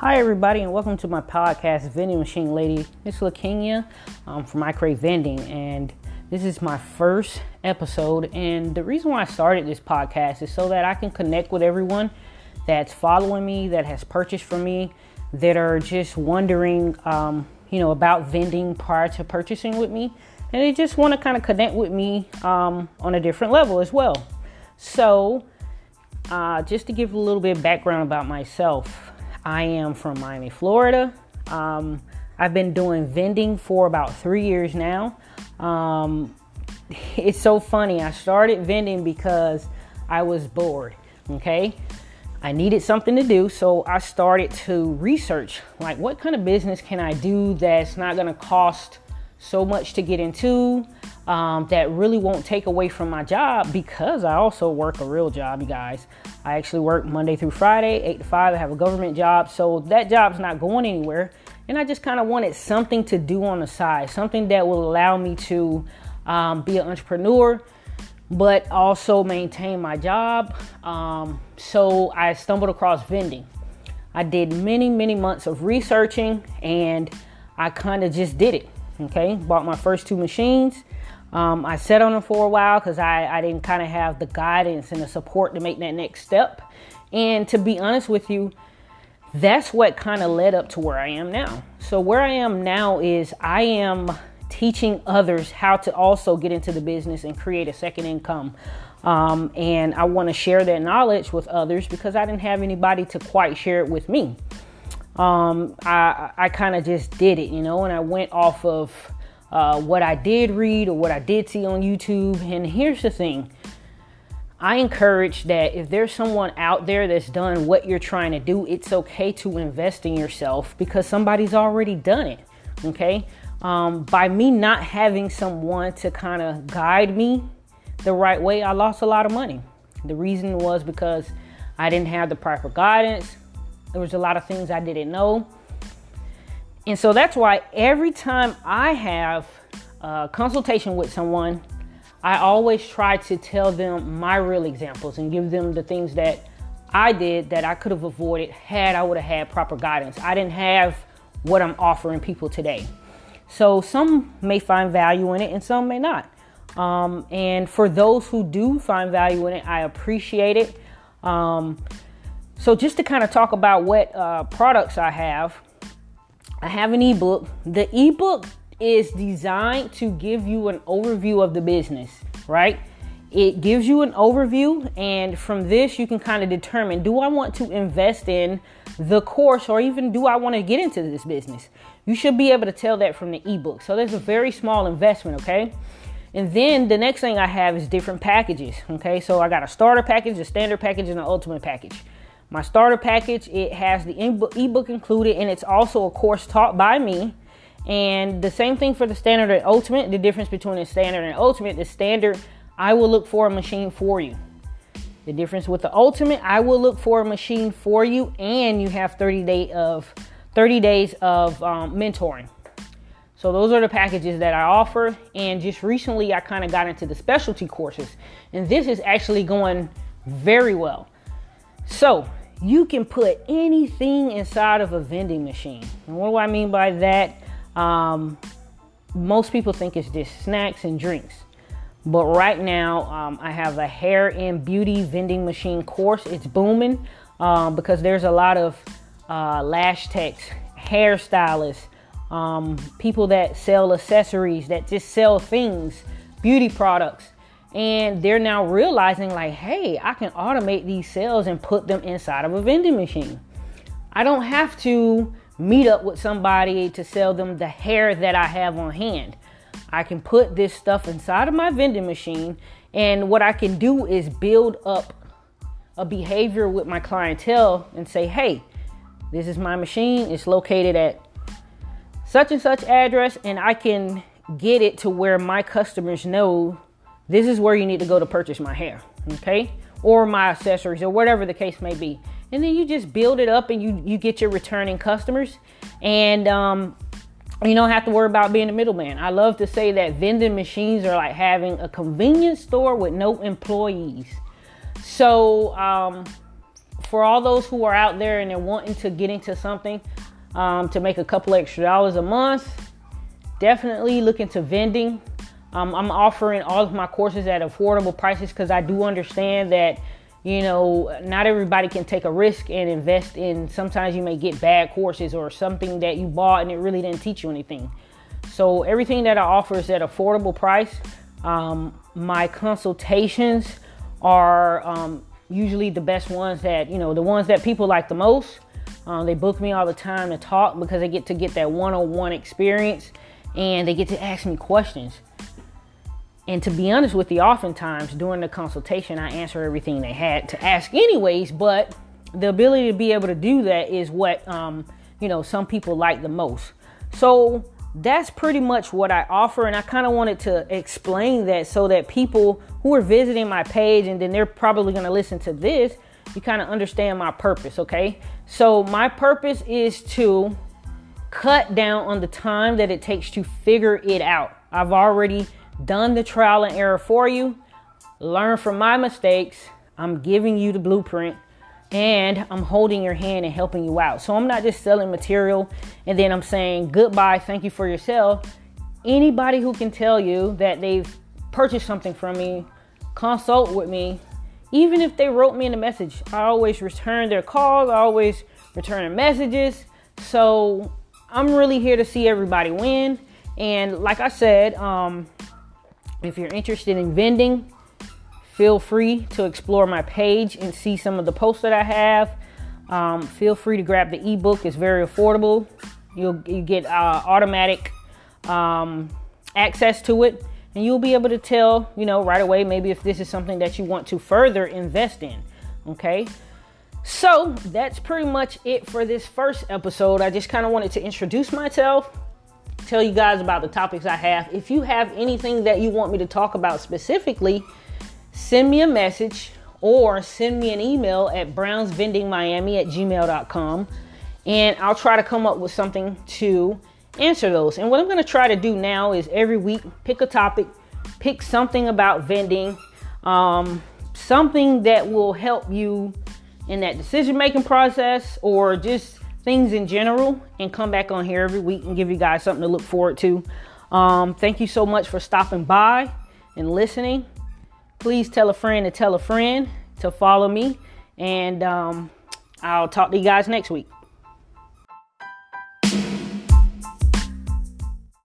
Hi, everybody, and welcome to my podcast, Vending Machine Lady. Miss Lakinya um, from iKrave Vending, and this is my first episode. And the reason why I started this podcast is so that I can connect with everyone that's following me, that has purchased from me, that are just wondering, um, you know, about vending prior to purchasing with me, and they just want to kind of connect with me um, on a different level as well. So, uh, just to give a little bit of background about myself. I am from Miami, Florida. Um, I've been doing vending for about three years now. Um, it's so funny. I started vending because I was bored. Okay. I needed something to do, so I started to research like what kind of business can I do that's not going to cost so much to get into, um, that really won't take away from my job because I also work a real job, you guys. I actually work Monday through Friday, 8 to 5. I have a government job, so that job's not going anywhere. And I just kind of wanted something to do on the side, something that will allow me to um, be an entrepreneur, but also maintain my job. Um, so I stumbled across vending. I did many, many months of researching and I kind of just did it. Okay, bought my first two machines um, I sat on them for a while because I, I didn't kind of have the guidance and the support to make that next step. And to be honest with you, that's what kind of led up to where I am now. So, where I am now is I am teaching others how to also get into the business and create a second income. Um, and I want to share that knowledge with others because I didn't have anybody to quite share it with me. Um, I, I kind of just did it, you know, and I went off of uh, what I did read or what I did see on YouTube. And here's the thing I encourage that if there's someone out there that's done what you're trying to do, it's okay to invest in yourself because somebody's already done it. Okay. Um, by me not having someone to kind of guide me the right way, I lost a lot of money. The reason was because I didn't have the proper guidance. There was a lot of things I didn't know. And so that's why every time I have a consultation with someone, I always try to tell them my real examples and give them the things that I did that I could have avoided had I would have had proper guidance. I didn't have what I'm offering people today. So some may find value in it and some may not. Um, and for those who do find value in it, I appreciate it. Um, so just to kind of talk about what uh, products I have, I have an ebook. The ebook is designed to give you an overview of the business, right? It gives you an overview, and from this, you can kind of determine do I want to invest in the course or even do I want to get into this business? You should be able to tell that from the ebook. So there's a very small investment, okay? And then the next thing I have is different packages, okay? So I got a starter package, a standard package, and an ultimate package. My starter package, it has the ebook included and it's also a course taught by me. And the same thing for the standard and ultimate. The difference between the standard and ultimate, the standard, I will look for a machine for you. The difference with the ultimate, I will look for a machine for you and you have 30 day of 30 days of um, mentoring. So those are the packages that I offer. And just recently, I kind of got into the specialty courses, and this is actually going very well. So you can put anything inside of a vending machine. And what do I mean by that? Um, most people think it's just snacks and drinks. But right now, um, I have a hair and beauty vending machine course. It's booming um, because there's a lot of uh, lash techs, hairstylists, um, people that sell accessories, that just sell things, beauty products and they're now realizing like hey i can automate these sales and put them inside of a vending machine. I don't have to meet up with somebody to sell them the hair that i have on hand. I can put this stuff inside of my vending machine and what i can do is build up a behavior with my clientele and say hey this is my machine. It's located at such and such address and i can get it to where my customers know this is where you need to go to purchase my hair, okay? Or my accessories or whatever the case may be. And then you just build it up and you, you get your returning customers. And um, you don't have to worry about being a middleman. I love to say that vending machines are like having a convenience store with no employees. So, um, for all those who are out there and they're wanting to get into something um, to make a couple extra dollars a month, definitely look into vending. Um, I'm offering all of my courses at affordable prices because I do understand that you know not everybody can take a risk and invest in sometimes you may get bad courses or something that you bought and it really didn't teach you anything. So everything that i offer is at affordable price. Um, my consultations are um, usually the best ones that you know the ones that people like the most. Um, they book me all the time to talk because they get to get that one-on-one experience and they get to ask me questions and to be honest with you, oftentimes during the consultation, I answer everything they had to ask, anyways. But the ability to be able to do that is what um, you know some people like the most. So that's pretty much what I offer, and I kind of wanted to explain that so that people who are visiting my page and then they're probably going to listen to this, you kind of understand my purpose. Okay, so my purpose is to cut down on the time that it takes to figure it out. I've already done the trial and error for you, learn from my mistakes. I'm giving you the blueprint and I'm holding your hand and helping you out. So I'm not just selling material and then I'm saying goodbye, thank you for your sale. Anybody who can tell you that they've purchased something from me, consult with me. Even if they wrote me in a message, I always return their calls, I always return their messages. So I'm really here to see everybody win. And like I said, um, if you're interested in vending, feel free to explore my page and see some of the posts that I have. Um, feel free to grab the ebook; it's very affordable. You'll you get uh, automatic um, access to it, and you'll be able to tell you know right away maybe if this is something that you want to further invest in. Okay. So that's pretty much it for this first episode. I just kind of wanted to introduce myself, tell you guys about the topics I have. If you have anything that you want me to talk about specifically, send me a message or send me an email at brownsvendingmiami at gmail.com and I'll try to come up with something to answer those. And what I'm going to try to do now is every week pick a topic, pick something about vending, um, something that will help you in that decision making process or just things in general and come back on here every week and give you guys something to look forward to. Um, thank you so much for stopping by and listening. Please tell a friend to tell a friend to follow me, and um, I'll talk to you guys next week.